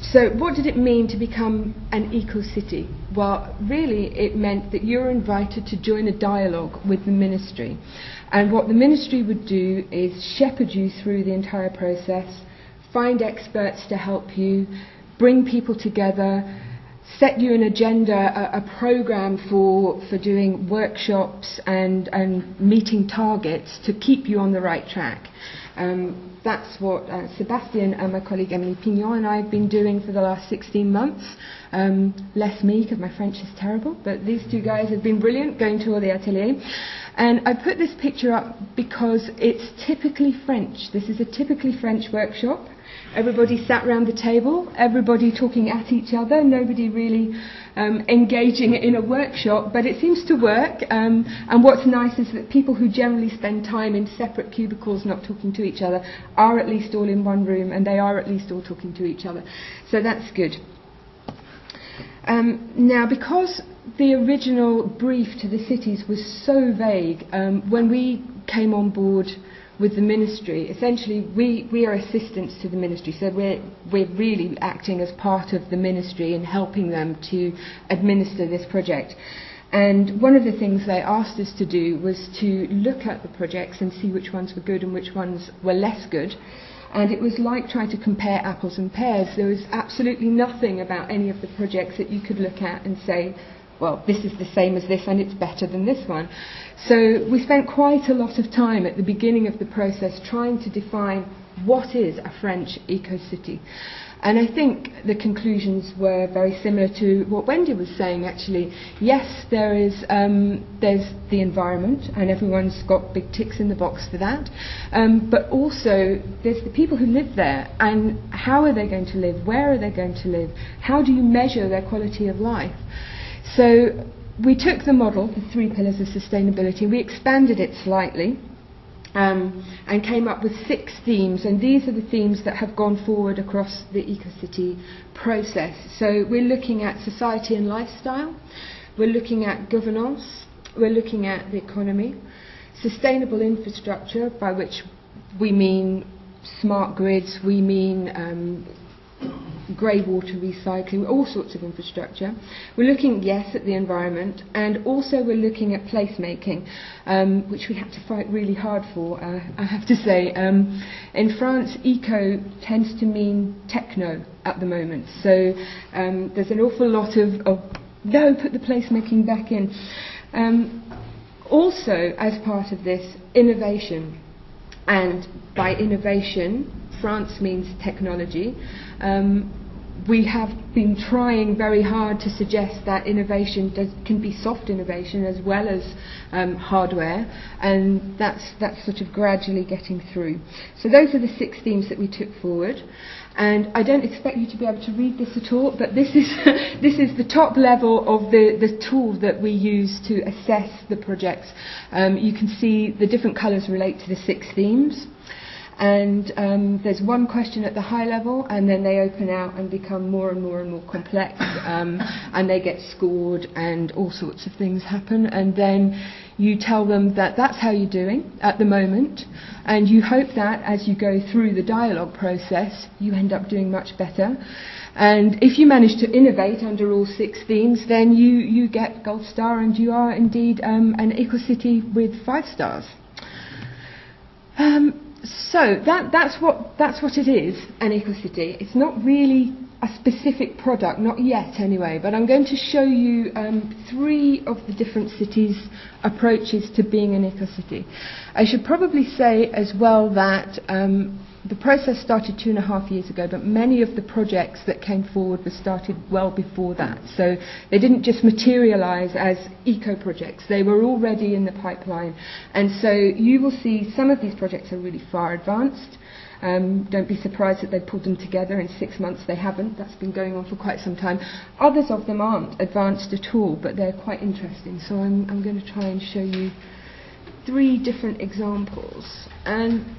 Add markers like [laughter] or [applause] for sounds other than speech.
so, what did it mean to become an eco city? Well, really, it meant that you're invited to join a dialogue with the ministry. And what the ministry would do is shepherd you through the entire process, find experts to help you, bring people together, set you an agenda, a, a program for, for doing workshops and, and meeting targets to keep you on the right track. Um, that's what uh, Sebastian and my colleague Emily Pignon and I have been doing for the last 16 months. Um, less me, because my French is terrible, but these two guys have been brilliant going to all the ateliers. And I put this picture up because it's typically French. This is a typically French workshop. Everybody sat around the table, everybody talking at each other, nobody really um, engaging in a workshop, but it seems to work. Um, and what's nice is that people who generally spend time in separate cubicles not talking to each other are at least all in one room and they are at least all talking to each other. So that's good. Um, now, because the original brief to the cities was so vague, um, when we came on board with the ministry. Essentially, we, we are assistants to the ministry, so we're, we're really acting as part of the ministry and helping them to administer this project. And one of the things they asked us to do was to look at the projects and see which ones were good and which ones were less good. And it was like trying to compare apples and pears. There was absolutely nothing about any of the projects that you could look at and say, well, this is the same as this and it's better than this one. So we spent quite a lot of time at the beginning of the process trying to define what is a French eco-city. And I think the conclusions were very similar to what Wendy was saying actually. Yes, there is um, there's the environment and everyone's got big ticks in the box for that. Um, but also there's the people who live there and how are they going to live? Where are they going to live? How do you measure their quality of life? So we took the model, the three pillars of sustainability, we expanded it slightly um, and came up with six themes. And these are the themes that have gone forward across the EcoCity process. So we're looking at society and lifestyle, we're looking at governance, we're looking at the economy, sustainable infrastructure, by which we mean smart grids, we mean um, grey water recycling, all sorts of infrastructure. We're looking, yes, at the environment, and also we're looking at placemaking, um, which we have to fight really hard for, uh, I have to say. Um, in France, eco tends to mean techno at the moment, so um, there's an awful lot of, of, no, put the placemaking back in. Um, also, as part of this, innovation. And by innovation, France means technology. Um, we have been trying very hard to suggest that innovation does, can be soft innovation as well as um, hardware, and that's, that's sort of gradually getting through. So those are the six themes that we took forward. And I don't expect you to be able to read this at all, but this is, [laughs] this is the top level of the, the tool that we use to assess the projects. Um, you can see the different colours relate to the six themes. And um, there's one question at the high level, and then they open out and become more and more and more complex, um, and they get scored, and all sorts of things happen. And then you tell them that that's how you're doing at the moment, and you hope that as you go through the dialogue process, you end up doing much better. And if you manage to innovate under all six themes, then you, you get gold star, and you are indeed um, an eco city with five stars. Um, so that, that's, what, that's what it is, an eco-city. It's not really a specific product, not yet anyway, but I'm going to show you um, three of the different cities' approaches to being an eco-city. I should probably say as well that um, the process started two and a half years ago, but many of the projects that came forward were started well before that. So they didn't just materialize as eco projects, they were already in the pipeline. And so you will see some of these projects are really far advanced. Um, don't be surprised that they've pulled them together in six months. They haven't. That's been going on for quite some time. Others of them aren't advanced at all, but they're quite interesting. So I'm, I'm going to try and show you three different examples. And